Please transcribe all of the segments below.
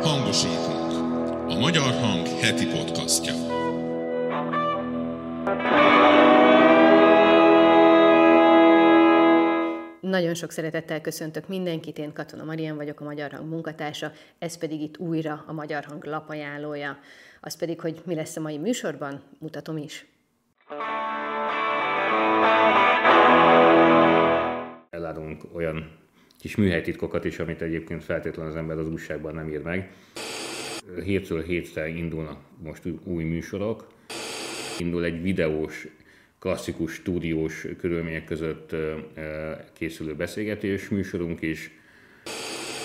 Hangosítunk. A Magyar Hang heti podcastja. Nagyon sok szeretettel köszöntök mindenkit, én Katona Marian vagyok, a Magyar Hang munkatársa, ez pedig itt újra a Magyar Hang lapajánlója. Az pedig, hogy mi lesz a mai műsorban, mutatom is. Elárulunk olyan kis műhelytitkokat is, amit egyébként feltétlenül az ember az újságban nem ír meg. Hétről hétre indulnak most új műsorok. Indul egy videós, klasszikus, stúdiós körülmények között készülő beszélgetés műsorunk is.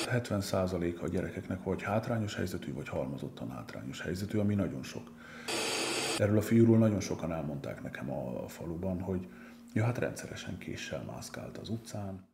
70% a gyerekeknek vagy hátrányos helyzetű, vagy halmozottan hátrányos helyzetű, ami nagyon sok. Erről a fiúról nagyon sokan elmondták nekem a faluban, hogy ja, hát rendszeresen késsel mászkált az utcán,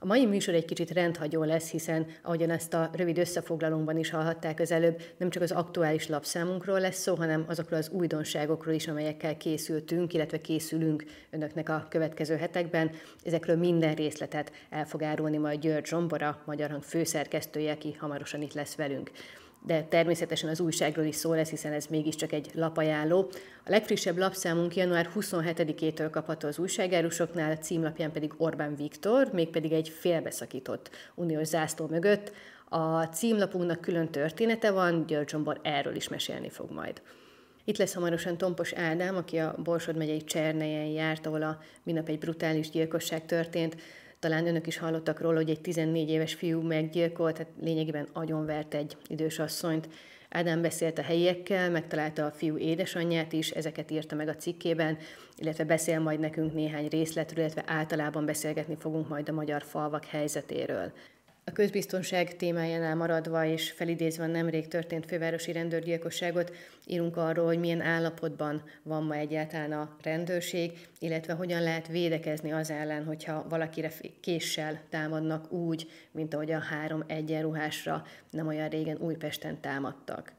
a mai műsor egy kicsit rendhagyó lesz, hiszen ahogyan ezt a rövid összefoglalónkban is hallhatták az előbb, nem csak az aktuális lapszámunkról lesz szó, hanem azokról az újdonságokról is, amelyekkel készültünk, illetve készülünk önöknek a következő hetekben. Ezekről minden részletet el fog árulni majd György Zsombora, Magyar Hang főszerkesztője, aki hamarosan itt lesz velünk de természetesen az újságról is szó lesz, hiszen ez mégiscsak egy lapajánló. A legfrissebb lapszámunk január 27-től kapható az újságárusoknál, a címlapján pedig Orbán Viktor, mégpedig egy félbeszakított uniós zászló mögött. A címlapunknak külön története van, György Zsombor erről is mesélni fog majd. Itt lesz hamarosan Tompos Ádám, aki a Borsod megyei Csernejen járt, ahol a minap egy brutális gyilkosság történt. Talán önök is hallottak róla, hogy egy 14 éves fiú meggyilkolt, tehát lényegében agyonvert egy idős asszonyt. Ádám beszélt a helyiekkel, megtalálta a fiú édesanyját is, ezeket írta meg a cikkében, illetve beszél majd nekünk néhány részletről, illetve általában beszélgetni fogunk majd a magyar falvak helyzetéről. A közbiztonság témájánál maradva és felidézve a nemrég történt fővárosi rendőrgyilkosságot, írunk arról, hogy milyen állapotban van ma egyáltalán a rendőrség, illetve hogyan lehet védekezni az ellen, hogyha valakire késsel támadnak úgy, mint ahogy a három egyenruhásra nem olyan régen Újpesten támadtak.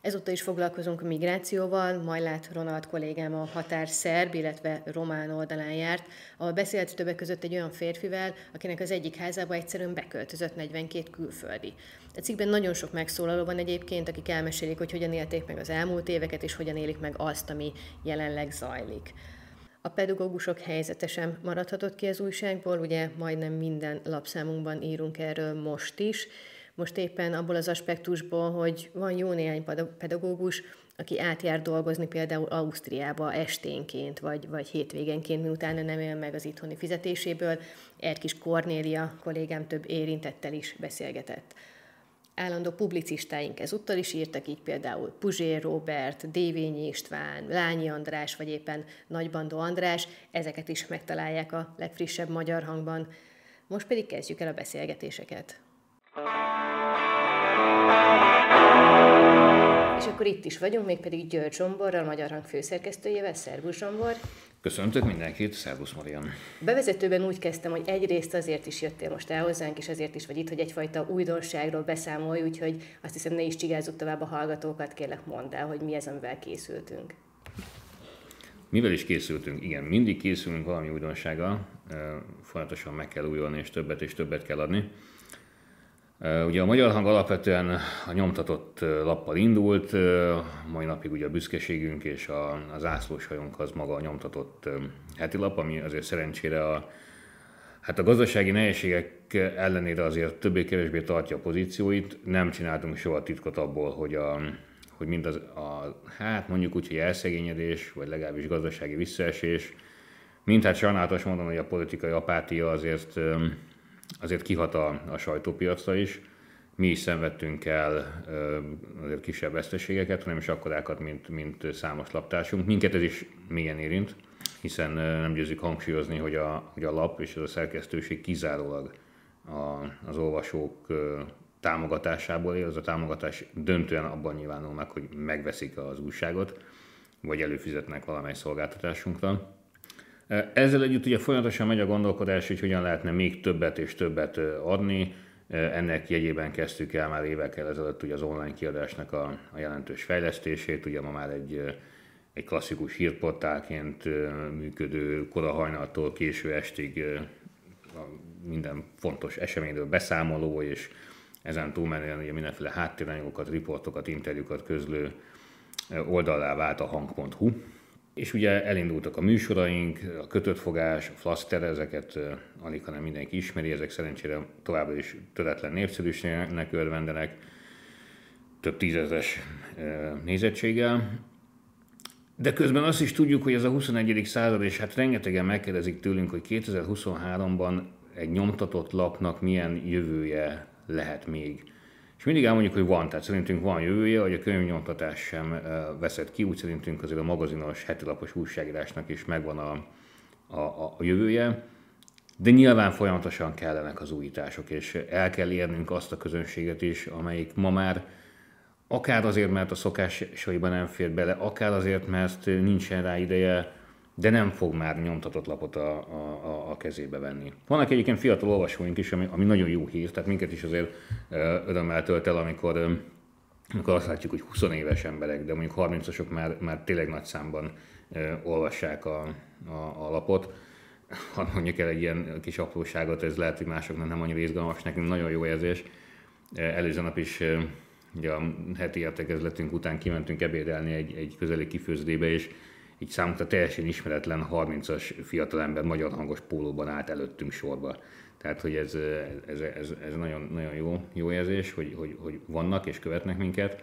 Ezúttal is foglalkozunk a migrációval, majd lát Ronald kollégám a határ szerb, illetve román oldalán járt, ahol beszélt többek között egy olyan férfivel, akinek az egyik házába egyszerűen beköltözött 42 külföldi. A cikkben nagyon sok megszólaló van egyébként, akik elmesélik, hogy hogyan élték meg az elmúlt éveket, és hogyan élik meg azt, ami jelenleg zajlik. A pedagógusok helyzete sem maradhatott ki az újságból, ugye majdnem minden lapszámunkban írunk erről most is, most éppen abból az aspektusból, hogy van jó néhány pedagógus, aki átjár dolgozni például Ausztriába esténként, vagy, vagy hétvégenként, miután nem él meg az itthoni fizetéséből. Erkis Kornélia kollégám több érintettel is beszélgetett. Állandó publicistáink ezúttal is írtak, így például Puzsér Robert, Dévényi István, Lányi András, vagy éppen Nagybandó András, ezeket is megtalálják a legfrissebb magyar hangban. Most pedig kezdjük el a beszélgetéseket. És akkor itt is vagyunk, mégpedig György Zsomborral, Magyar Hang főszerkesztőjével. Szervusz Zsombor! Köszöntök mindenkit, szervusz Marian! Bevezetőben úgy kezdtem, hogy egyrészt azért is jöttél most el hozzánk, és azért is vagy itt, hogy egyfajta újdonságról beszámolj, úgyhogy azt hiszem ne is csigázzuk tovább a hallgatókat, kérlek mondd el, hogy mi ez, amivel készültünk. Mivel is készültünk? Igen, mindig készülünk valami újdonsággal, folyamatosan meg kell újulni, és többet és többet kell adni. Ugye a Magyar Hang alapvetően a nyomtatott lappal indult, mai napig ugye a büszkeségünk és a, a zászlós hajunk az maga a nyomtatott heti lap, ami azért szerencsére a, hát a gazdasági nehézségek ellenére azért többé-kevésbé tartja a pozícióit. Nem csináltunk soha titkot abból, hogy, a, hogy mind az, a, hát mondjuk úgy, hogy elszegényedés, vagy legalábbis gazdasági visszaesés, mint hát sajnálatos mondom, hogy a politikai apátia azért azért kihat a, a sajtópiacra is. Mi is szenvedtünk el azért kisebb veszteségeket, hanem is akkorákat, mint, mint számos laptársunk. Minket ez is mélyen érint, hiszen nem győzik hangsúlyozni, hogy a, hogy a lap és az a szerkesztőség kizárólag a, az olvasók támogatásából él, az a támogatás döntően abban nyilvánul meg, hogy megveszik az újságot, vagy előfizetnek valamely szolgáltatásunkra. Ezzel együtt ugye folyamatosan megy a gondolkodás, hogy hogyan lehetne még többet és többet adni. Ennek jegyében kezdtük el már évekkel ezelőtt ugye az online kiadásnak a, a jelentős fejlesztését. Ugye ma már egy, egy klasszikus hírportálként működő korahajnaltól késő estig minden fontos eseményről beszámoló, és ezen túlmenően ugye mindenféle háttéranyagokat, riportokat, interjúkat közlő oldalá vált a hang.hu. És ugye elindultak a műsoraink, a kötött fogás, a flaster, ezeket alig, hanem mindenki ismeri, ezek szerencsére továbbra is töretlen népszerűségnek örvendenek, több tízezes nézettséggel. De közben azt is tudjuk, hogy ez a 21. század, és hát rengetegen megkérdezik tőlünk, hogy 2023-ban egy nyomtatott lapnak milyen jövője lehet még. És mindig elmondjuk, hogy van, tehát szerintünk van jövője, hogy a könyvnyomtatás sem veszett ki, úgy szerintünk azért a magazinos, hetilapos újságírásnak is megvan a, a, a jövője. De nyilván folyamatosan kellenek az újítások, és el kell érnünk azt a közönséget is, amelyik ma már akár azért, mert a szokásaiban nem fér bele, akár azért, mert nincsen rá ideje, de nem fog már nyomtatott lapot a, a, a kezébe venni. Vannak egyébként fiatal olvasóink is, ami, ami nagyon jó hír, tehát minket is azért örömmel tölt el, amikor, amikor azt látjuk, hogy 20 éves emberek, de mondjuk 30-asok már, már tényleg nagy számban olvassák a, a, a lapot. Ha mondjuk el egy ilyen kis apróságot, ez lehet, hogy másoknak nem annyira izgalmas, nekünk nagyon jó érzés. Előző nap is ugye a heti értekezletünk után kimentünk ebédelni egy, egy közeli kifőzdébe, és így számunkra teljesen ismeretlen 30-as fiatalember magyar hangos pólóban állt előttünk sorba. Tehát, hogy ez, ez, ez, ez nagyon, nagyon jó, jó érzés, hogy, hogy, hogy vannak és követnek minket.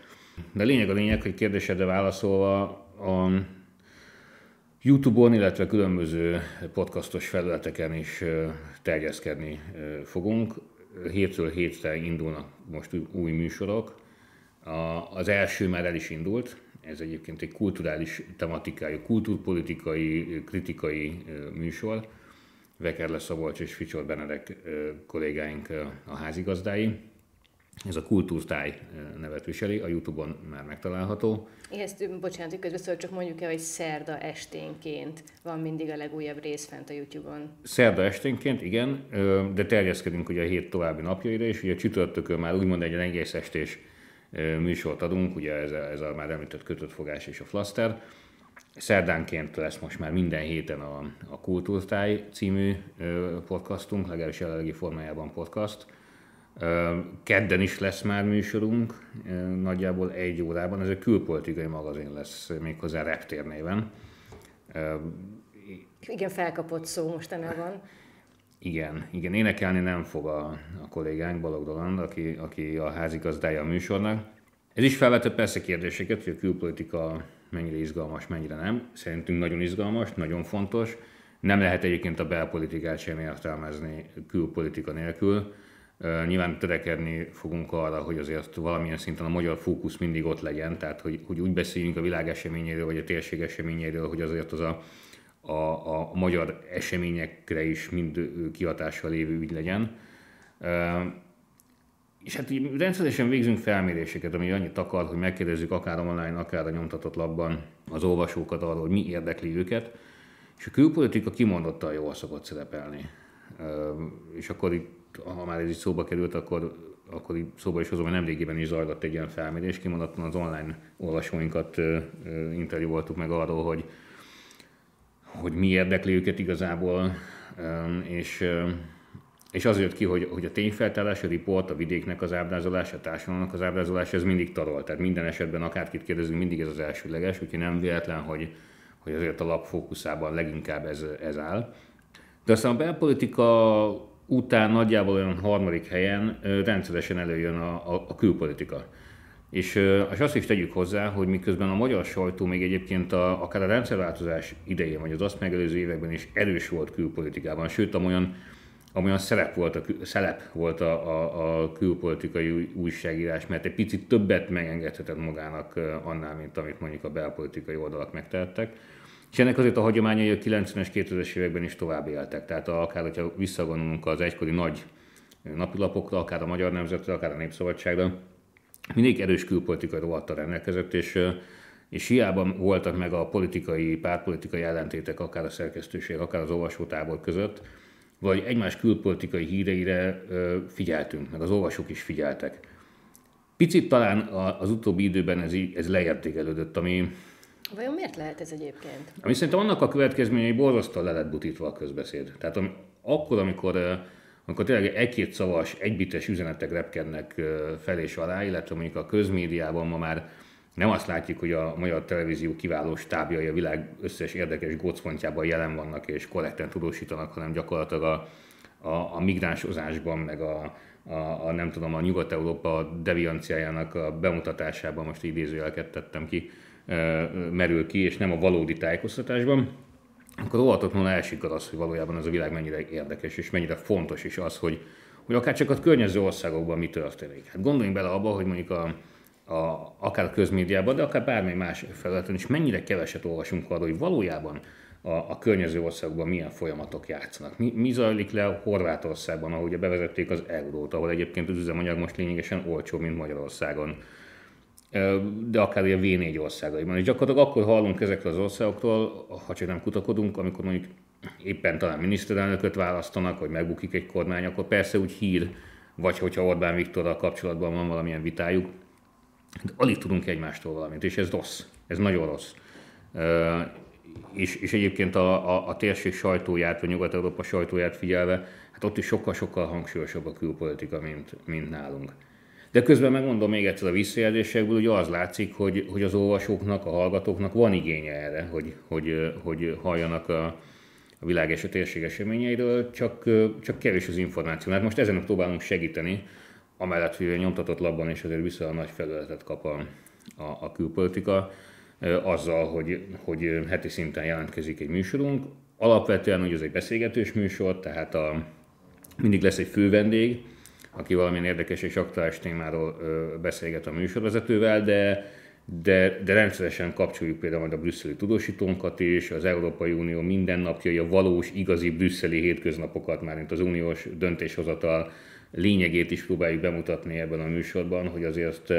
De lényeg a lényeg, hogy kérdésedre válaszolva a YouTube-on, illetve különböző podcastos felületeken is terjeszkedni fogunk. Hétről hétre indulnak most új műsorok. Az első már el is indult, ez egyébként egy kulturális tematikájú, kultúrpolitikai, kritikai műsor. Vekerle Szabolcs és Ficsor Benedek kollégáink a házigazdái. Ez a Kultúrtáj nevet viseli, a Youtube-on már megtalálható. Ezt, bocsánat, hogy közben csak mondjuk el, hogy szerda esténként van mindig a legújabb rész fent a YouTube-on. Szerda esténként, igen, de terjeszkedünk ugye a hét további napjaira, és ugye csütörtökön már úgymond egy egész estés műsort adunk, ugye ez a, ez a már említett kötött fogás és a flaster. Szerdánként lesz most már minden héten a, a Kultúrtáj című podcastunk, legalábbis jelenlegi formájában podcast. Kedden is lesz már műsorunk, nagyjából egy órában, ez egy külpolitikai magazin lesz, méghozzá Reptér néven. Igen, felkapott szó mostanában. Igen, igen, énekelni nem fog a, a kollégánk, Balog Roland, aki, aki a házigazdája a műsornak. Ez is felvetett persze kérdéseket, hogy a külpolitika mennyire izgalmas, mennyire nem. Szerintünk nagyon izgalmas, nagyon fontos. Nem lehet egyébként a belpolitikát sem értelmezni külpolitika nélkül. Nyilván törekedni fogunk arra, hogy azért valamilyen szinten a magyar fókusz mindig ott legyen, tehát hogy, hogy úgy beszéljünk a világ eseményéről, vagy a térség eseményéről, hogy azért az a a, a magyar eseményekre is mind kihatással lévő ügy legyen. És hát így rendszeresen végzünk felméréseket, ami annyit akar, hogy megkérdezzük akár online, akár a nyomtatott labban az olvasókat arról, hogy mi érdekli őket, és a külpolitika kimondottan jól szokott szerepelni. És akkor itt, ha már ez így szóba került, akkor, akkor így szóba is hozom, hogy nemrégiben is zajlott egy ilyen felmérés, kimondottan az online olvasóinkat interjúoltuk meg arról, hogy hogy mi érdekli őket igazából, és, és az jött ki, hogy, hogy a tényfeltárás, a riport, a vidéknek az ábrázolása, a társadalomnak az ábrázolása, ez mindig tarol. Tehát minden esetben akárkit kérdezünk, mindig ez az elsőleges, úgyhogy nem véletlen, hogy, hogy azért a lap fókuszában leginkább ez, ez áll. De aztán a belpolitika után nagyjából olyan harmadik helyen rendszeresen előjön a, a, a külpolitika. És, és azt is tegyük hozzá, hogy miközben a magyar sajtó még egyébként a, akár a rendszerváltozás idején, vagy az azt megelőző években is erős volt külpolitikában, sőt, amolyan, amolyan szerep volt, a, szerep volt a, a, a külpolitikai újságírás, mert egy picit többet megengedhetett magának annál, mint amit mondjuk a belpolitikai oldalak megtehettek. És ennek azért a hagyományai a 90-es, 2000-es években is tovább éltek. Tehát akár, hogyha visszagondolunk az egykori nagy napilapokra, akár a Magyar Nemzetre, akár a Népszabadságra, mindig erős külpolitikai rovattal rendelkezett, és, és hiába voltak meg a politikai, pártpolitikai ellentétek, akár a szerkesztőség, akár az olvasótábor között, vagy egymás külpolitikai híreire figyeltünk, meg az olvasók is figyeltek. Picit talán az utóbbi időben ez, ez leértékelődött, ami, Vajon miért lehet ez egyébként? Ami szerintem annak a következményei borzasztóan le lett butítva a közbeszéd. Tehát am, akkor, amikor, amikor tényleg egy-két szavas, egybites üzenetek repkednek fel és alá, illetve mondjuk a közmédiában ma már nem azt látjuk, hogy a magyar televízió kiváló stábjai a világ összes érdekes gócpontjában jelen vannak és korrekten tudósítanak, hanem gyakorlatilag a, a, a migránsozásban, meg a, a, a nem tudom, a Nyugat-Európa devianciájának a bemutatásában, most idézőjeleket tettem ki, merül ki, és nem a valódi tájékoztatásban, akkor óvatatlanul elsikad az, hogy valójában ez a világ mennyire érdekes, és mennyire fontos is az, hogy, hogy akár csak a környező országokban mi történik. Hát gondoljunk bele abba, hogy mondjuk a, a, akár a közmédiában, de akár bármely más felületen is mennyire keveset olvasunk arról, hogy valójában a, a környező országokban milyen folyamatok játszanak. Mi, mi zajlik le Horvátországban, ahogy bevezették az eurót, ahol egyébként az üzemanyag most lényegesen olcsó, mint Magyarországon de akár a V4 országaiban. És gyakorlatilag akkor hallunk ezekről az országoktól, ha csak nem kutakodunk, amikor mondjuk éppen talán miniszterelnököt választanak, vagy megbukik egy kormány, akkor persze úgy hír, vagy hogyha Orbán Viktorral kapcsolatban van valamilyen vitájuk, de alig tudunk egymástól valamit, és ez rossz, ez nagyon rossz. És, és egyébként a, a, a térség sajtóját, vagy Nyugat-Európa sajtóját figyelve, hát ott is sokkal-sokkal hangsúlyosabb a külpolitika, mint, mint nálunk. De közben megmondom még egyszer a visszajelzésekből, hogy az látszik, hogy, hogy az olvasóknak, a hallgatóknak van igénye erre, hogy, hogy, hogy halljanak a, a világ és a térség eseményeiről, csak, csak kevés az információ. Hát most ezen próbálunk segíteni, amellett, hogy a nyomtatott labban is azért viszonylag nagy felületet kap a, a, a külpolitika, azzal, hogy, hogy heti szinten jelentkezik egy műsorunk. Alapvetően, hogy ez egy beszélgetős műsor, tehát a, mindig lesz egy fő vendég, aki valamilyen érdekes és aktuális témáról beszélget a műsorvezetővel, de, de, de rendszeresen kapcsoljuk például majd a brüsszeli tudósítónkat is, az Európai Unió mindennapjai, a valós, igazi brüsszeli hétköznapokat, már mint az uniós döntéshozatal lényegét is próbáljuk bemutatni ebben a műsorban, hogy azért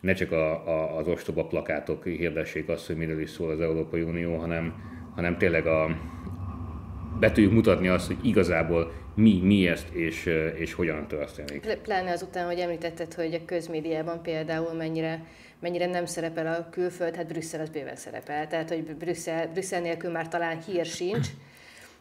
ne csak a, a, az ostoba plakátok hirdessék azt, hogy miről is szól az Európai Unió, hanem, hanem tényleg a, be tudjuk mutatni azt, hogy igazából mi, mi ezt és, és hogyan történik. Pláne azután, hogy említetted, hogy a közmédiában például mennyire, mennyire nem szerepel a külföld, hát Brüsszel az bőven szerepel. Tehát, hogy Brüsszel, Brüsszel nélkül már talán hír sincs,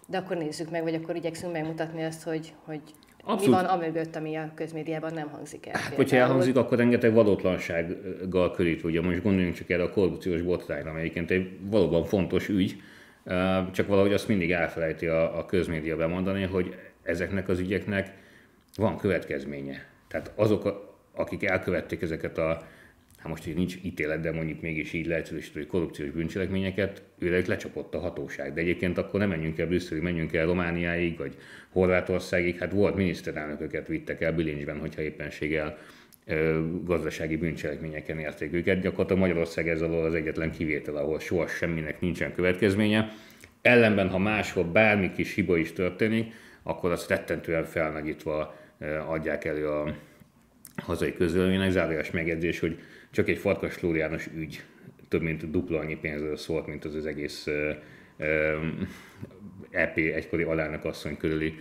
de akkor nézzük meg, vagy akkor igyekszünk megmutatni azt, hogy, hogy Abszolút. mi van amögött, ami a közmédiában nem hangzik el. Hát, hogyha elhangzik, akkor rengeteg valótlansággal körít. Ugye most gondoljunk csak erre a korrupciós botrányra, amelyiként egy valóban fontos ügy, csak valahogy azt mindig elfelejti a, a közmédia bemondani, hogy ezeknek az ügyeknek van következménye. Tehát azok, akik elkövették ezeket a, hát most így nincs ítélet, de mondjuk mégis így leegyszerűsítő, hogy korrupciós bűncselekményeket, őre lecsapott a hatóság. De egyébként akkor nem menjünk el Brüsszelig, menjünk el Romániáig, vagy Horvátországig. Hát volt miniszterelnököket vittek el bilincsben, hogyha éppenséggel gazdasági bűncselekményeken érték őket. Gyakorlatilag Magyarország ez alól az egyetlen kivétel, ahol soha semminek nincsen következménye. Ellenben, ha máshol bármi kis hiba is történik, akkor azt rettentően felnagyítva adják elő a hazai közvéleménynek. Zárójas megjegyzés, hogy csak egy Farkas Flóriános ügy több mint dupla annyi pénzről szólt, mint az az egész EP egykori alelnök asszony körüli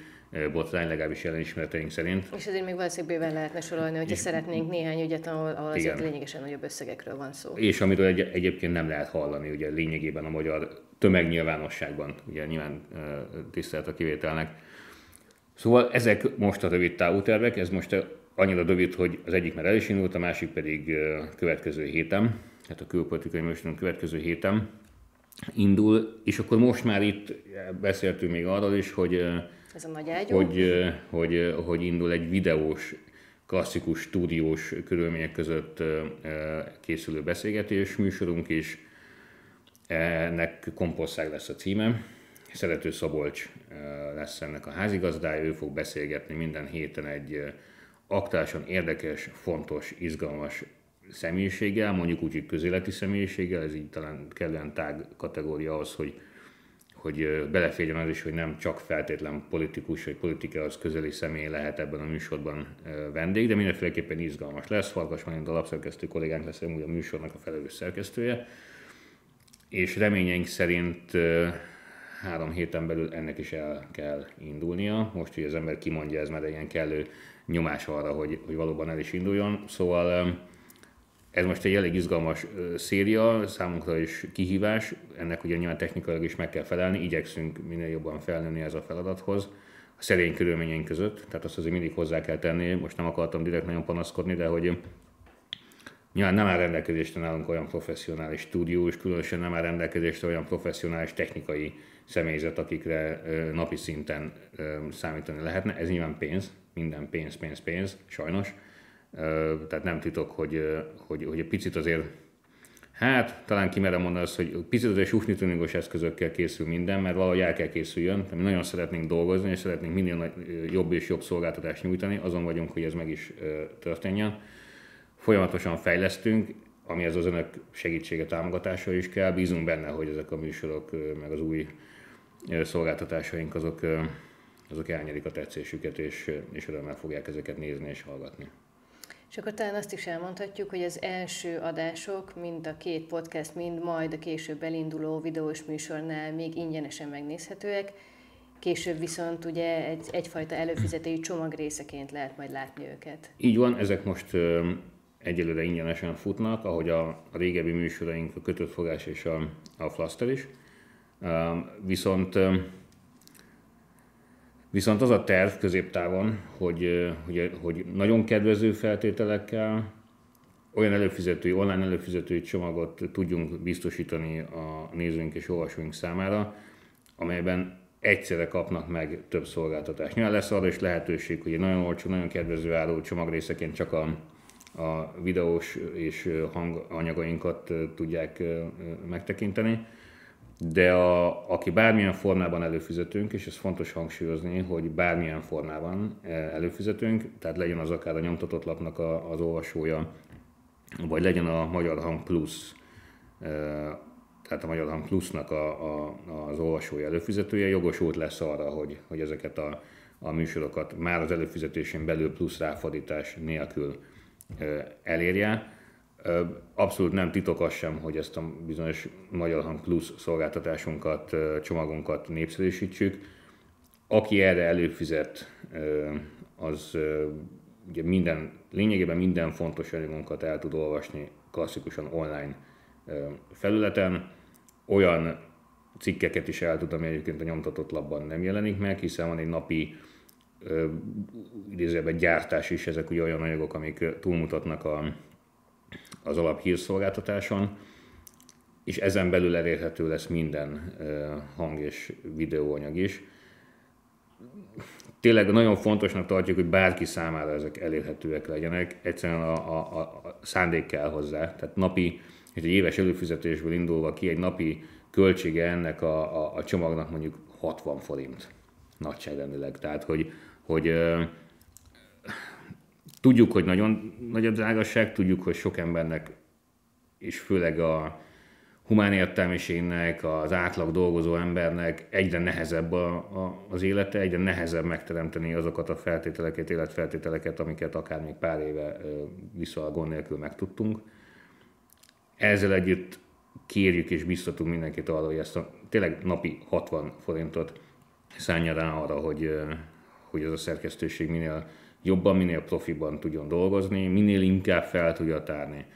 botrány, legalábbis jelen ismereteink szerint. És ezért még valószínűleg bőven lehetne sorolni, hogyha és szeretnénk néhány ügyet, ahol, ahol azért igen. lényegesen nagyobb összegekről van szó. És amiről egy, egyébként nem lehet hallani, ugye lényegében a magyar tömegnyilvánosságban, ugye nyilván tisztelt a kivételnek. Szóval ezek most a rövid távú tervek, ez most annyira rövid, hogy az egyik már el is indult, a másik pedig következő héten, tehát a külpolitikai műsorunk következő héten indul, és akkor most már itt beszéltünk még arról is, hogy ez a nagy ágyú. Hogy, hogy, hogy indul egy videós, klasszikus, stúdiós körülmények között készülő beszélgetés műsorunk is. Ennek Komposztág lesz a címe. Szerető Szabolcs lesz ennek a házigazdája, ő fog beszélgetni minden héten egy aktuálisan érdekes, fontos, izgalmas személyiséggel, mondjuk úgy, hogy közéleti személyiséggel, ez így talán kellően tág kategória az, hogy hogy beleférjen az is, hogy nem csak feltétlen politikus vagy politikához közeli személy lehet ebben a műsorban vendég, de mindenféleképpen izgalmas lesz. Farkas Marint a lapszerkesztő kollégánk lesz úgy a műsornak a felelős szerkesztője, és reményeink szerint három héten belül ennek is el kell indulnia. Most, hogy az ember kimondja, ez már egy ilyen kellő nyomás arra, hogy, hogy valóban el is induljon. Szóval ez most egy elég izgalmas széria, számunkra is kihívás, ennek ugye nyilván technikailag is meg kell felelni, igyekszünk minél jobban felnőni ez a feladathoz, a szerény körülményeink között, tehát azt azért mindig hozzá kell tenni, most nem akartam direkt nagyon panaszkodni, de hogy Nyilván nem áll rendelkezésre nálunk olyan professzionális stúdió, és különösen nem áll rendelkezésre olyan professzionális technikai személyzet, akikre napi szinten számítani lehetne. Ez nyilván pénz, minden pénz, pénz, pénz, sajnos. Tehát nem titok, hogy, hogy, hogy egy picit azért Hát, talán kimerem mondani azt, hogy picit azért sufni eszközökkel készül minden, mert valahogy el kell készüljön. Mi nagyon szeretnénk dolgozni, és szeretnénk minél jobb és jobb szolgáltatást nyújtani, azon vagyunk, hogy ez meg is történjen folyamatosan fejlesztünk, ami az önök segítsége, támogatása is kell. Bízunk benne, hogy ezek a műsorok, meg az új szolgáltatásaink azok, azok elnyerik a tetszésüket, és, és örömmel fogják ezeket nézni és hallgatni. És akkor talán azt is elmondhatjuk, hogy az első adások, mind a két podcast, mind majd a később elinduló videós műsornál még ingyenesen megnézhetőek, később viszont ugye egy, egyfajta előfizetői csomag részeként lehet majd látni őket. Így van, ezek most egyelőre ingyenesen futnak, ahogy a, a régebbi műsoraink, a kötött fogás és a, a flaster is. Viszont Viszont az a terv középtávon, hogy, hogy, hogy nagyon kedvező feltételekkel olyan előfizetői, online előfizetői csomagot tudjunk biztosítani a nézőink és olvasóink számára, amelyben egyszerre kapnak meg több szolgáltatást. Nyilván lesz arra is lehetőség, hogy egy nagyon olcsó, nagyon kedvező álló csomagrészeként csak a a videós és hanganyagainkat tudják megtekinteni. De a, aki bármilyen formában előfizetünk, és ez fontos hangsúlyozni, hogy bármilyen formában előfizetünk, tehát legyen az akár a nyomtatott lapnak a, az olvasója, vagy legyen a Magyar Hang Plus, tehát a Magyar Hang Plusnak a, a, az olvasója előfizetője, jogosult lesz arra, hogy, hogy ezeket a, a műsorokat már az előfizetésén belül plusz ráfordítás nélkül elérje. Abszolút nem titok az sem, hogy ezt a bizonyos Magyar Hang Plus szolgáltatásunkat, csomagunkat népszerűsítsük. Aki erre előfizet, az ugye minden, lényegében minden fontos anyagunkat el tud olvasni klasszikusan online felületen. Olyan cikkeket is el tud, ami egyébként a nyomtatott labban nem jelenik meg, hiszen van egy napi idézőben gyártás is, ezek ugye olyan anyagok, amik túlmutatnak a, az alap hírszolgáltatáson, és ezen belül elérhető lesz minden hang és videóanyag is. Tényleg nagyon fontosnak tartjuk, hogy bárki számára ezek elérhetőek legyenek, egyszerűen a, a, a szándék kell hozzá. Tehát napi, egy éves előfizetésből indulva ki, egy napi költsége ennek a, a, a csomagnak mondjuk 60 forint nagyságrendileg. Tehát, hogy hogy tudjuk, hogy nagyon nagy a drágaság, tudjuk, hogy sok embernek, és főleg a humán értelmiségnek, az átlag dolgozó embernek egyre nehezebb a, a, az élete, egyre nehezebb megteremteni azokat a feltételeket, életfeltételeket, amiket akár még pár éve vissza a gond nélkül megtudtunk. Ezzel együtt kérjük és biztatunk mindenkit arra, hogy ezt a tényleg napi 60 forintot szánja rá arra, hogy, hogy ez a szerkesztőség minél jobban, minél profiban tudjon dolgozni, minél inkább fel tudja tárni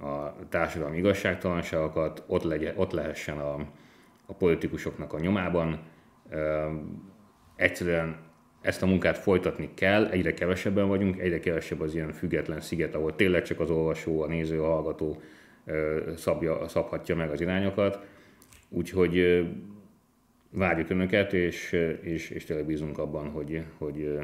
a társadalmi igazságtalanságokat, ott, legye, ott lehessen a, a politikusoknak a nyomában. Egyszerűen ezt a munkát folytatni kell, egyre kevesebben vagyunk, egyre kevesebb az ilyen független sziget, ahol tényleg csak az olvasó, a néző, a hallgató szabja, szabhatja meg az irányokat. Úgyhogy várjuk Önöket, és, és, és tényleg bízunk abban, hogy, hogy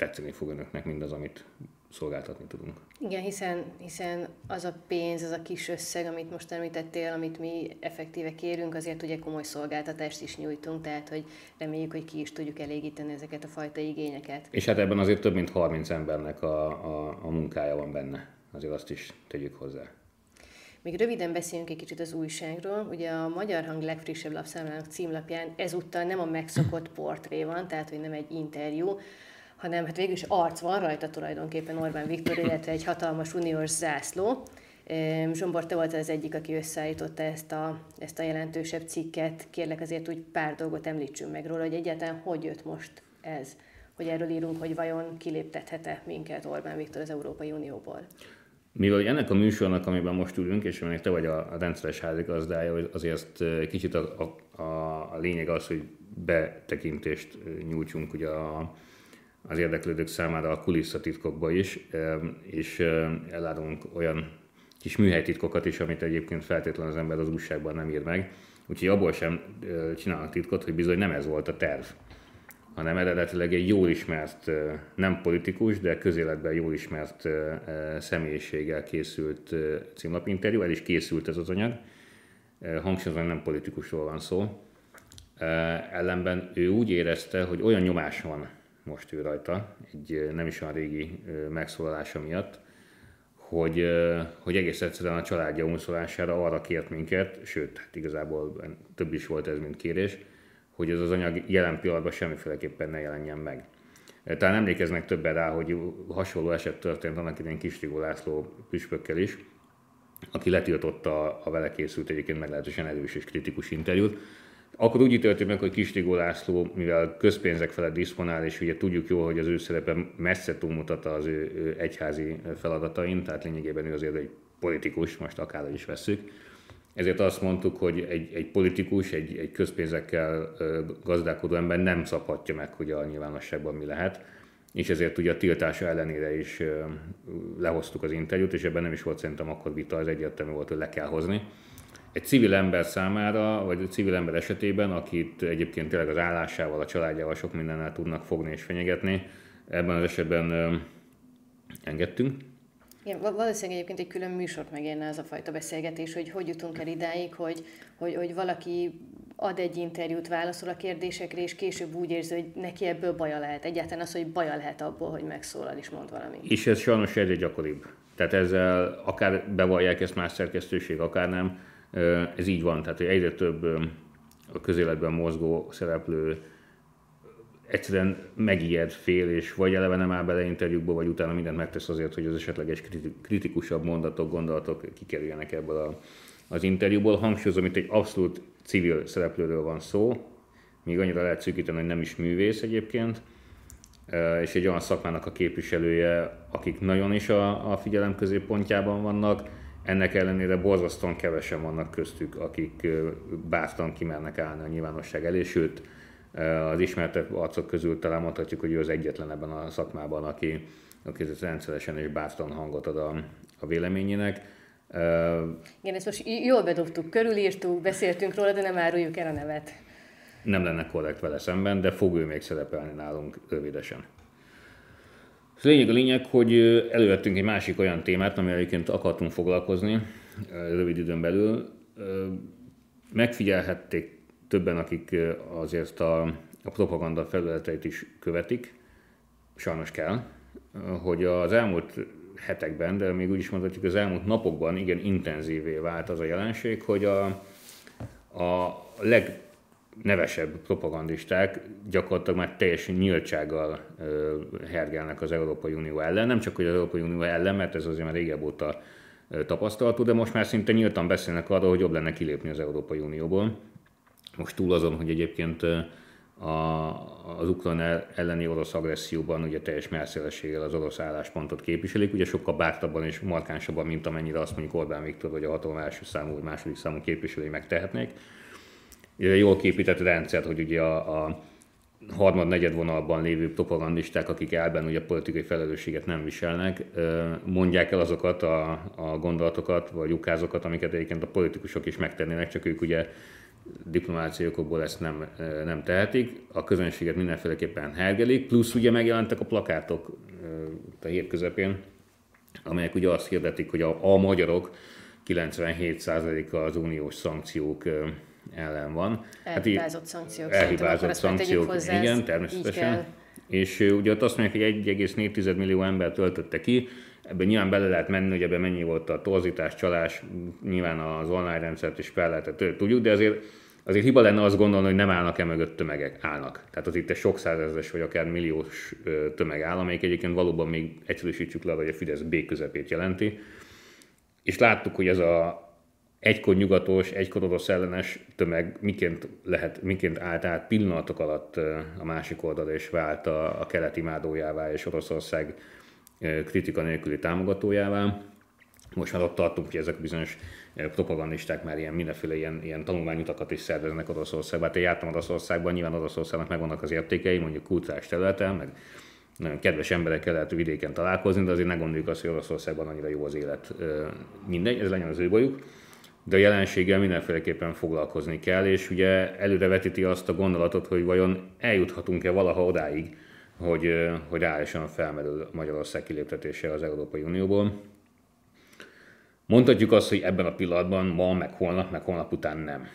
tetszeni fog Önöknek mindaz, amit szolgáltatni tudunk. Igen, hiszen, hiszen az a pénz, az a kis összeg, amit most említettél, amit mi effektíve kérünk, azért ugye komoly szolgáltatást is nyújtunk, tehát hogy reméljük, hogy ki is tudjuk elégíteni ezeket a fajta igényeket. És hát ebben azért több mint 30 embernek a, a, a munkája van benne, azért azt is tegyük hozzá. Még röviden beszéljünk egy kicsit az újságról. Ugye a Magyar Hang legfrissebb lapszámlának címlapján ezúttal nem a megszokott portré van, tehát hogy nem egy interjú, hanem hát végül is arc van rajta tulajdonképpen Orbán Viktor, illetve egy hatalmas uniós zászló. Zsombor, te volt az egyik, aki összeállította ezt a, ezt a jelentősebb cikket. Kérlek azért úgy pár dolgot említsünk meg róla, hogy egyáltalán hogy jött most ez, hogy erről írunk, hogy vajon kiléptethet-e minket Orbán Viktor az Európai Unióból. mivel ennek a műsornak, amiben most ülünk, és aminek te vagy a, a rendszeres házigazdája, azért kicsit a, a, a lényeg az, hogy betekintést nyújtsunk ugye a, az érdeklődők számára a kulisszatitkokba is, és elárulunk olyan kis műhelytitkokat is, amit egyébként feltétlenül az ember az újságban nem ír meg. Úgyhogy abból sem csinálnak titkot, hogy bizony nem ez volt a terv hanem eredetileg egy jól ismert, nem politikus, de közéletben jól ismert személyiséggel készült címlapinterjú, el is készült ez az anyag. Hangsúlyozom, nem politikusról van szó. Ellenben ő úgy érezte, hogy olyan nyomás van most ő rajta, egy nem is olyan régi megszólalása miatt, hogy, hogy egész egyszerűen a családja unszolására arra kért minket, sőt, hát igazából több is volt ez, mint kérés, hogy ez az anyag jelen pillanatban semmiféleképpen ne jelenjen meg. Talán emlékeznek többen rá, hogy hasonló eset történt annak idején Kistigó László püspökkel is, aki letiltotta a vele készült egyébként meglehetősen erős és kritikus interjút. Akkor úgy ítéltük meg, hogy Kistigó László, mivel közpénzek felett diszponál, és ugye tudjuk jól, hogy az ő szerepe messze túlmutat az ő, ő egyházi feladatain, tehát lényegében ő azért egy politikus, most akár is veszük, ezért azt mondtuk, hogy egy, egy politikus, egy, egy közpénzekkel gazdálkodó ember nem szabhatja meg, hogy a nyilvánosságban mi lehet, és ezért ugye a tiltása ellenére is lehoztuk az interjút, és ebben nem is volt szerintem akkor vita, az egyértelmű volt, hogy le kell hozni. Egy civil ember számára, vagy egy civil ember esetében, akit egyébként tényleg az állásával, a családjával sok mindennel tudnak fogni és fenyegetni, ebben az esetben engedtünk, igen, valószínűleg egyébként egy külön műsort megérne ez a fajta beszélgetés, hogy hogy jutunk el idáig, hogy, hogy, hogy valaki ad egy interjút, válaszol a kérdésekre, és később úgy érzi, hogy neki ebből baja lehet. Egyáltalán az, hogy baja lehet abból, hogy megszólal és mond valamit. És ez sajnos egyre gyakoribb. Tehát ezzel akár bevallják ezt más szerkesztőség, akár nem, ez így van. Tehát hogy egyre több a közéletben mozgó szereplő egyszerűen megijed, fél, és vagy eleve nem áll bele interjúkba, vagy utána mindent megtesz azért, hogy az esetleges kritikusabb mondatok, gondolatok kikerüljenek ebből a, az interjúból. Hangsúlyozom, itt egy abszolút civil szereplőről van szó, még annyira lehet szűkíteni, hogy nem is művész egyébként, és egy olyan szakmának a képviselője, akik nagyon is a, a figyelem középpontjában vannak, ennek ellenére borzasztóan kevesen vannak köztük, akik bátran kimernek állni a nyilvánosság elé, sőt, az ismertebb arcok közül talán mondhatjuk, hogy ő az egyetlen ebben a szakmában, aki, aki rendszeresen és bátran hangot ad a, a véleményének. Igen, ezt most jól bedobtuk, körülírtuk, beszéltünk róla, de nem áruljuk el a nevet. Nem lenne korrekt vele szemben, de fog ő még szerepelni nálunk rövidesen. Az lényeg a lényeg, hogy elővettünk egy másik olyan témát, amivel egyébként akartunk foglalkozni rövid időn belül. Megfigyelhették többen, akik azért a, a propaganda felületeit is követik, sajnos kell, hogy az elmúlt hetekben, de még úgy is mondhatjuk, az elmúlt napokban igen intenzívé vált az a jelenség, hogy a, a legnevesebb propagandisták gyakorlatilag már teljesen nyíltsággal hergelnek az Európai Unió ellen. Nem csak hogy az Európai Unió ellen, mert ez azért már régebb óta tapasztalatú, de most már szinte nyíltan beszélnek arról, hogy jobb lenne kilépni az Európai Unióból. Most túl azon, hogy egyébként a, az ukrán elleni orosz agresszióban ugye teljes merszélességgel az orosz álláspontot képviselik, ugye sokkal bártabban és markánsabban, mint amennyire azt mondjuk Orbán Viktor vagy a hatalom első számú vagy második számú képviselői megtehetnék. Jól képített rendszer, hogy ugye a, a harmad negyed vonalban lévő propagandisták, akik elben ugye politikai felelősséget nem viselnek, mondják el azokat a, a gondolatokat vagy ukázokat, amiket egyébként a politikusok is megtennének, csak ők ugye diplomáciai okokból ezt nem, nem tehetik, a közönséget mindenféleképpen hergelik, plusz ugye megjelentek a plakátok a hét közepén, amelyek ugye azt hirdetik, hogy a, a magyarok 97%-a az uniós szankciók ellen van. Elhibázott hát, szankciók. Elhibázott szankciók, igen, természetesen. És ugye ott azt mondják, hogy 1,4 millió ember töltötte ki, ebben nyilván bele lehet menni, hogy ebben mennyi volt a torzítás, csalás, nyilván az online rendszert is fel lehetett, tudjuk, de azért azért hiba lenne azt gondolni, hogy nem állnak-e mögött tömegek. Állnak. Tehát az itt egy sok százezres vagy akár milliós tömeg áll, amelyik egyébként valóban még egyszerűsítsük le, hogy a Fidesz B közepét jelenti. És láttuk, hogy ez a egykor nyugatos, egykor orosz ellenes tömeg miként, lehet, miként állt át pillanatok alatt a másik oldalra, és vált a, a keleti mádójává és Oroszország kritika nélküli támogatójává. most már ott tartunk, hogy ezek bizonyos propagandisták már ilyen mindenféle ilyen, ilyen tanulmányutakat is szerveznek Oroszországban. Hát én jártam Oroszországban, nyilván Oroszországnak megvannak az értékei, mondjuk kulturális területen, meg nagyon kedves emberekkel lehet vidéken találkozni, de azért ne gondoljuk azt, hogy Oroszországban annyira jó az élet. Mindegy, ez legyen az ő bajuk. De a jelenséggel mindenféleképpen foglalkozni kell, és ugye előrevetíti azt a gondolatot, hogy vajon eljuthatunk-e valaha odáig, hogy, hogy reálisan felmerül Magyarország kiléptetése az Európai Unióból. Mondhatjuk azt, hogy ebben a pillanatban ma, meg holnap, meg holnap után nem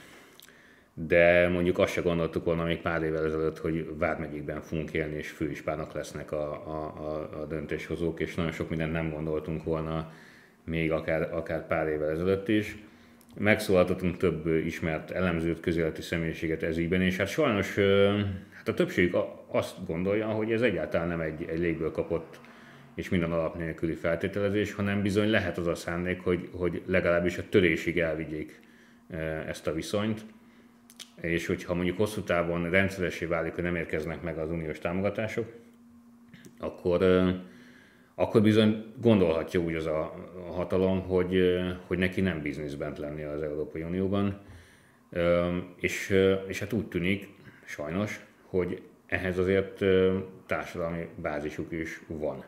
de mondjuk azt se gondoltuk volna még pár évvel ezelőtt, hogy Vármegyékben fogunk élni, és főispának lesznek a, a, a, a döntéshozók, és nagyon sok mindent nem gondoltunk volna még akár, akár pár évvel ezelőtt is. Megszólaltatunk több ismert elemzőt, közéleti személyiséget ez ígyben, és hát sajnos hát a többség azt gondolja, hogy ez egyáltalán nem egy, egy légből kapott és minden alap nélküli feltételezés, hanem bizony lehet az a szándék, hogy, hogy legalábbis a törésig elvigyék ezt a viszonyt. És hogyha mondjuk hosszú távon rendszeresé válik, hogy nem érkeznek meg az uniós támogatások, akkor, akkor bizony gondolhatja úgy az a hatalom, hogy, hogy neki nem bizniszben lenni az Európai Unióban. És, és hát úgy tűnik, sajnos, hogy ehhez azért társadalmi bázisuk is van.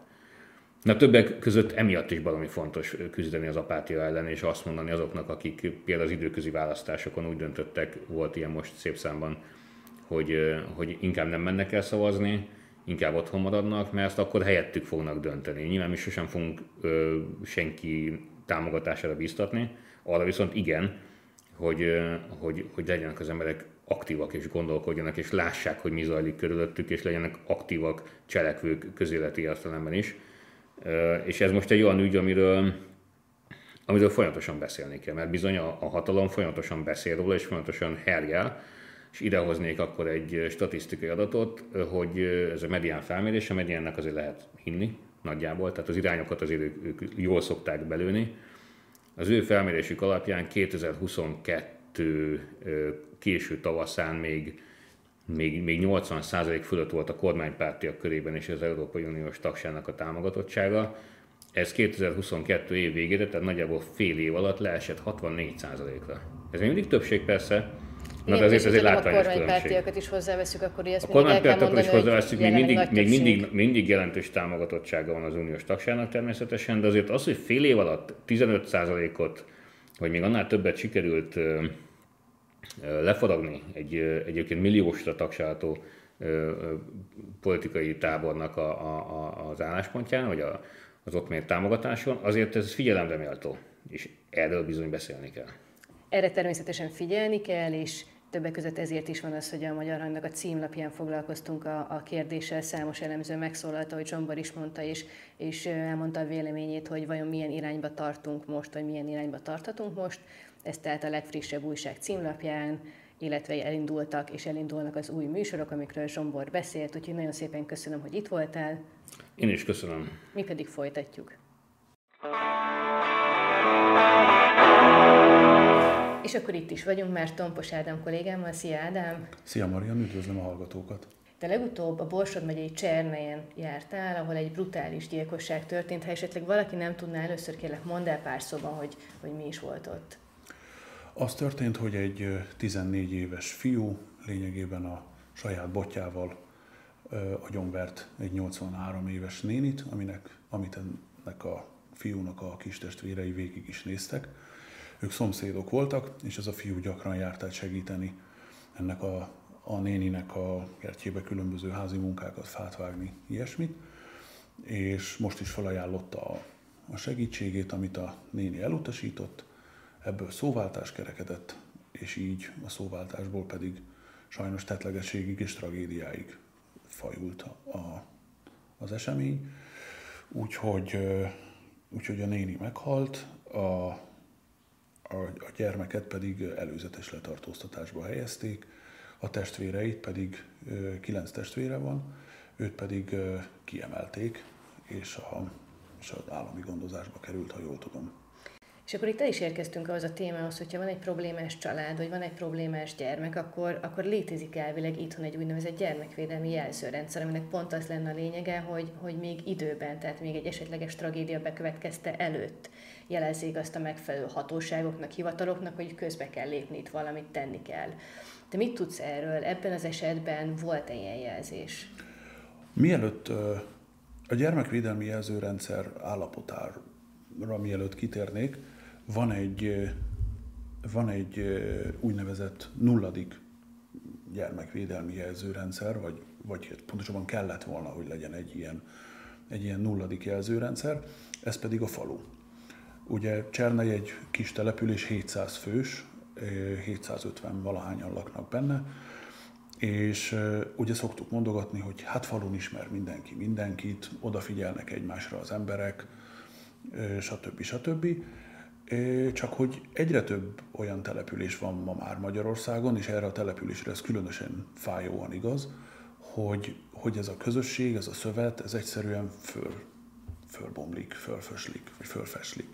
Na többek között emiatt is valami fontos küzdeni az apátia ellen, és azt mondani azoknak, akik például az időközi választásokon úgy döntöttek, volt ilyen most szép számban, hogy, hogy inkább nem mennek el szavazni, inkább otthon maradnak, mert ezt akkor helyettük fognak dönteni. Nyilván mi sosem fogunk ö, senki támogatására biztatni, arra viszont igen, hogy, ö, hogy, hogy legyenek az emberek aktívak és gondolkodjanak, és lássák, hogy mi zajlik körülöttük, és legyenek aktívak cselekvők közéleti értelemben is. És ez most egy olyan ügy, amiről, amiről folyamatosan beszélni kell, mert bizony a, a hatalom folyamatosan beszél róla, és folyamatosan herjel, és idehoznék akkor egy statisztikai adatot, hogy ez a medián felmérés, a mediánnak azért lehet hinni nagyjából, tehát az irányokat azért ők, ők jól szokták belőni. Az ő felmérésük alapján 2022 késő tavaszán még még, még 80% fölött volt a kormánypártiak körében és az Európai Uniós tagságnak a támogatottsága. Ez 2022 év végére, tehát nagyjából fél év alatt leesett 64%-ra. Ez még mindig többség persze, Na, de azért egy látványos A kormánypártiakat is hozzáveszünk, akkor ezt A kormánypártiakat is hozzáveszünk, még mindig, még mindig, mindig jelentős támogatottsága van az uniós tagságnak természetesen, de azért az, hogy fél év alatt 15%-ot, vagy még annál többet sikerült lefaragni egy egyébként milliósra tagsáltó politikai tábornak a, a, a, az álláspontján, vagy a, az ott mért támogatáson, azért ez figyelemre méltó, és erről bizony beszélni kell. Erre természetesen figyelni kell, és többek között ezért is van az, hogy a Magyar Hangnak a címlapján foglalkoztunk a, a kérdéssel, számos elemző megszólalta, hogy Zsombor is mondta, és, és elmondta a véleményét, hogy vajon milyen irányba tartunk most, vagy milyen irányba tarthatunk most. Ez tehát a legfrissebb újság címlapján, illetve elindultak és elindulnak az új műsorok, amikről Zsombor beszélt, úgyhogy nagyon szépen köszönöm, hogy itt voltál. Én is köszönöm. Mi pedig folytatjuk. És akkor itt is vagyunk már Tompos Ádám kollégámmal. Szia Ádám! Szia Marian, üdvözlöm a hallgatókat! Te legutóbb a Borsod megyei Csernejen jártál, ahol egy brutális gyilkosság történt. Ha esetleg valaki nem tudná, először kérlek mondd el pár szóban, hogy, hogy mi is volt ott. Az történt, hogy egy 14 éves fiú lényegében a saját botjával agyonvert egy 83 éves nénit, aminek, amit ennek a fiúnak a kis testvérei végig is néztek. Ők szomszédok voltak, és ez a fiú gyakran járt át segíteni ennek a, a néninek a kertjébe különböző házi munkákat, fát vágni, ilyesmit. És most is felajánlotta a, a segítségét, amit a néni elutasított, Ebből szóváltás kerekedett, és így a szóváltásból pedig sajnos tetlegességig és tragédiáig fajult a, az esemény. Úgyhogy, úgyhogy a néni meghalt, a, a, gyermeket pedig előzetes letartóztatásba helyezték, a testvéreit pedig, kilenc testvére van, őt pedig kiemelték, és, a, és az állami gondozásba került, ha jól tudom. És akkor itt el is érkeztünk ahhoz a témához, hogyha van egy problémás család, vagy van egy problémás gyermek, akkor, akkor létezik elvileg itthon egy úgynevezett gyermekvédelmi jelzőrendszer, aminek pont az lenne a lényege, hogy, hogy még időben, tehát még egy esetleges tragédia bekövetkezte előtt jelezzék azt a megfelelő hatóságoknak, hivataloknak, hogy közbe kell lépni, itt valamit tenni kell. Te mit tudsz erről? Ebben az esetben volt-e ilyen jelzés? Mielőtt a gyermekvédelmi jelzőrendszer állapotára, mielőtt kitérnék, van egy, van egy úgynevezett nulladik gyermekvédelmi jelzőrendszer, vagy, vagy hát pontosabban kellett volna, hogy legyen egy ilyen, egy ilyen nulladik jelzőrendszer, ez pedig a falu. Ugye Csernei egy kis település, 700 fős, 750 valahányan laknak benne, és ugye szoktuk mondogatni, hogy hát falun ismer mindenki mindenkit, odafigyelnek egymásra az emberek, stb. stb. Csak hogy egyre több olyan település van ma már Magyarországon, és erre a településre ez különösen fájóan igaz, hogy, hogy ez a közösség, ez a szövet, ez egyszerűen föl, fölbomlik, fölföslik, vagy fölfeslik.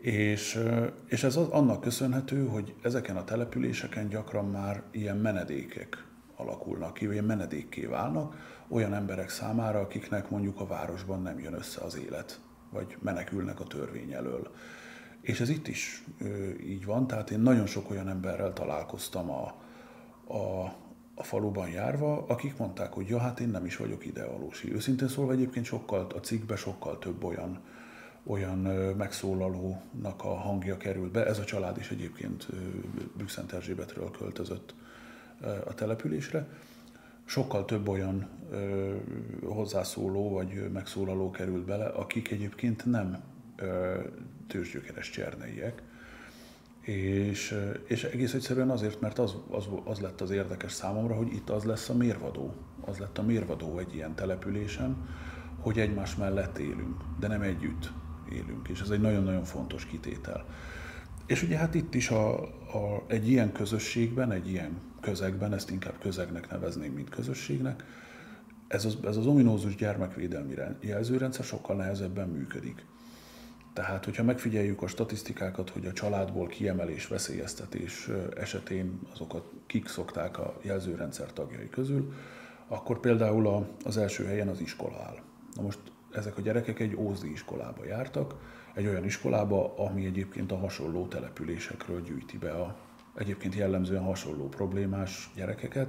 És, és ez az, annak köszönhető, hogy ezeken a településeken gyakran már ilyen menedékek alakulnak ki, ilyen menedékké válnak olyan emberek számára, akiknek mondjuk a városban nem jön össze az élet, vagy menekülnek a törvény elől. És ez itt is így van, tehát én nagyon sok olyan emberrel találkoztam a, a, a faluban járva, akik mondták, hogy ja, hát én nem is vagyok idevalósi. Őszintén szólva egyébként sokkal, a cikkbe sokkal több olyan olyan megszólalónak a hangja került be. Ez a család is egyébként Bükszent Erzsébetről költözött a településre. Sokkal több olyan hozzászóló vagy megszólaló került bele, akik egyébként nem tőzsgyökeres cserneiek, és, és egész egyszerűen azért, mert az, az, az lett az érdekes számomra, hogy itt az lesz a mérvadó. Az lett a mérvadó egy ilyen településen, hogy egymás mellett élünk, de nem együtt élünk, és ez egy nagyon-nagyon fontos kitétel. És ugye hát itt is a, a, egy ilyen közösségben, egy ilyen közegben, ezt inkább közegnek nevezném, mint közösségnek, ez az, ez az ominózus gyermekvédelmi jelzőrendszer sokkal nehezebben működik. Tehát, hogyha megfigyeljük a statisztikákat, hogy a családból kiemelés, veszélyeztetés esetén azokat kik szokták a jelzőrendszer tagjai közül, akkor például az első helyen az iskola áll. Na most ezek a gyerekek egy ózdi iskolába jártak, egy olyan iskolába, ami egyébként a hasonló településekről gyűjti be a egyébként jellemzően hasonló problémás gyerekeket.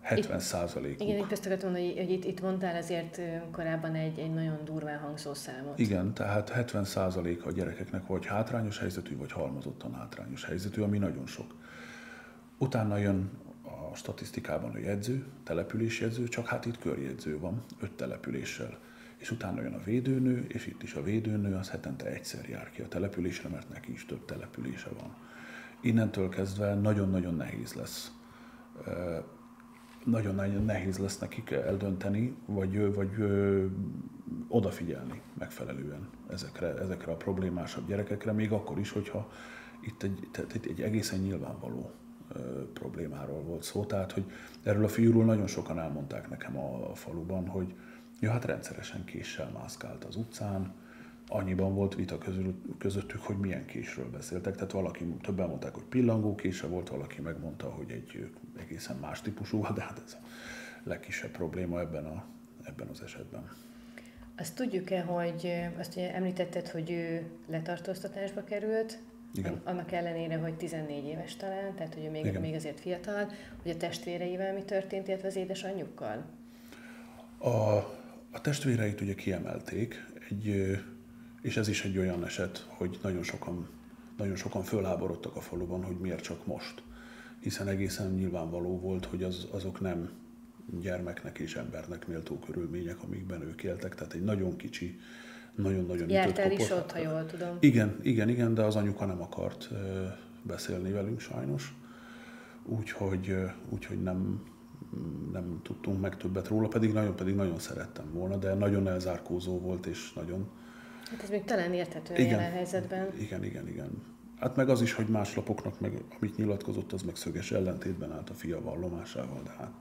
70 százalék. Igen, itt ezt akartam mondani, hogy itt, itt mondtál azért korábban egy, egy nagyon durván hangzó számot. Igen, tehát 70 százalék a gyerekeknek vagy hátrányos helyzetű, vagy halmozottan hátrányos helyzetű, ami nagyon sok. Utána jön a statisztikában a jegyző, településjegyző, csak hát itt körjegyző van, öt településsel. És utána jön a védőnő, és itt is a védőnő az hetente egyszer jár ki a településre, mert neki is több települése van. Innentől kezdve nagyon-nagyon nehéz lesz nagyon-nagyon nehéz lesz nekik eldönteni, vagy, vagy odafigyelni megfelelően ezekre, ezekre a problémásabb gyerekekre, még akkor is, hogyha itt egy, tehát egy egészen nyilvánvaló problémáról volt szó. Tehát, hogy erről a fiúról nagyon sokan elmondták nekem a, faluban, hogy ja, hát rendszeresen késsel mászkált az utcán, annyiban volt vita közül, közöttük, hogy milyen késről beszéltek. Tehát valaki, többen mondták, hogy pillangó kése volt, valaki megmondta, hogy egy egészen más típusú, de hát ez a legkisebb probléma ebben, a, ebben az esetben. Azt tudjuk-e, hogy azt ugye említetted, hogy ő letartóztatásba került, igen. Annak ellenére, hogy 14 éves talán, tehát hogy még, még azért fiatal, hogy a testvéreivel mi történt, illetve az édesanyjukkal? A, a testvéreit ugye kiemelték, egy, és ez is egy olyan eset, hogy nagyon sokan, nagyon sokan fölháborodtak a faluban, hogy miért csak most. Hiszen egészen nyilvánvaló volt, hogy az, azok nem gyermeknek és embernek méltó körülmények, amikben ők éltek, tehát egy nagyon kicsi nagyon-nagyon Jártál is ott, ha jól tudom. Igen, igen, igen, de az anyuka nem akart beszélni velünk sajnos, úgyhogy, úgyhogy nem, nem tudtunk meg többet róla, pedig nagyon, pedig nagyon szerettem volna, de nagyon elzárkózó volt, és nagyon... Hát ez még talán érthető igen, jelen helyzetben. Igen, igen, igen. Hát meg az is, hogy más lapoknak, meg, amit nyilatkozott, az meg szöges ellentétben állt a fia vallomásával, de hát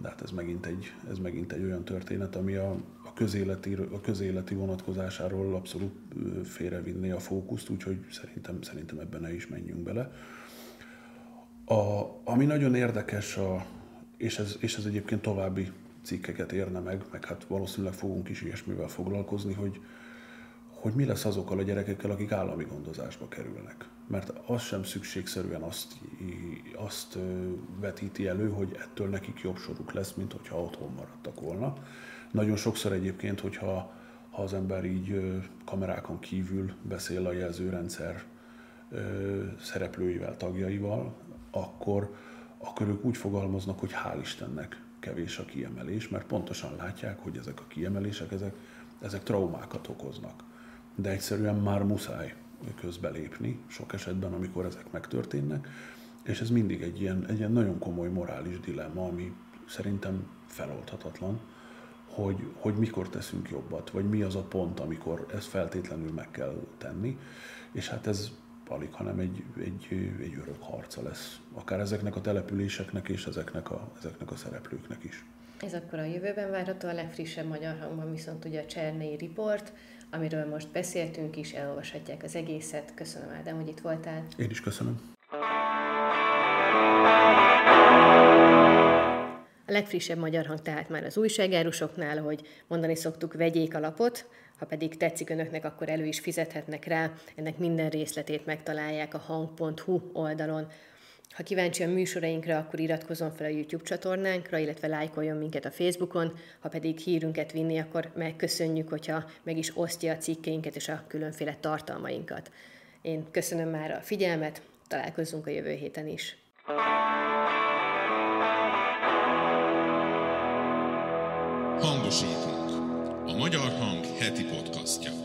de hát ez megint egy, ez megint egy olyan történet, ami a, a, közéleti, a közéleti vonatkozásáról abszolút félrevinné a fókuszt, úgyhogy szerintem, szerintem ebben ne is menjünk bele. A, ami nagyon érdekes, a, és, ez, és ez egyébként további cikkeket érne meg, meg hát valószínűleg fogunk is ilyesmivel foglalkozni, hogy, hogy mi lesz azokkal a gyerekekkel, akik állami gondozásba kerülnek. Mert az sem szükségszerűen azt, azt vetíti elő, hogy ettől nekik jobb soruk lesz, mint hogyha otthon maradtak volna. Nagyon sokszor egyébként, hogyha ha az ember így kamerákon kívül beszél a jelzőrendszer szereplőivel, tagjaival, akkor, akkor ők úgy fogalmaznak, hogy hál' Istennek kevés a kiemelés, mert pontosan látják, hogy ezek a kiemelések, ezek, ezek traumákat okoznak. De egyszerűen már muszáj közbelépni, sok esetben, amikor ezek megtörténnek, és ez mindig egy ilyen, egy ilyen nagyon komoly morális dilemma, ami szerintem feloldhatatlan, hogy, hogy mikor teszünk jobbat, vagy mi az a pont, amikor ezt feltétlenül meg kell tenni, és hát ez alig, hanem egy, egy, egy örök harca lesz, akár ezeknek a településeknek és ezeknek a, ezeknek a szereplőknek is. Ez akkor a jövőben várható, a legfrissebb magyar hangban viszont ugye a Csernei Report, amiről most beszéltünk is, elolvashatják az egészet. Köszönöm Ádám, hogy itt voltál. Én is köszönöm. A legfrissebb magyar hang tehát már az újságárusoknál, hogy mondani szoktuk, vegyék a lapot, ha pedig tetszik önöknek, akkor elő is fizethetnek rá. Ennek minden részletét megtalálják a hang.hu oldalon. Ha kíváncsi a műsorainkra, akkor iratkozzon fel a YouTube csatornánkra, illetve lájkoljon minket a Facebookon, ha pedig hírünket vinni, akkor megköszönjük, hogyha meg is osztja a cikkeinket és a különféle tartalmainkat. Én köszönöm már a figyelmet, találkozzunk a jövő héten is. Hangosítunk. A Magyar Hang heti podcastja.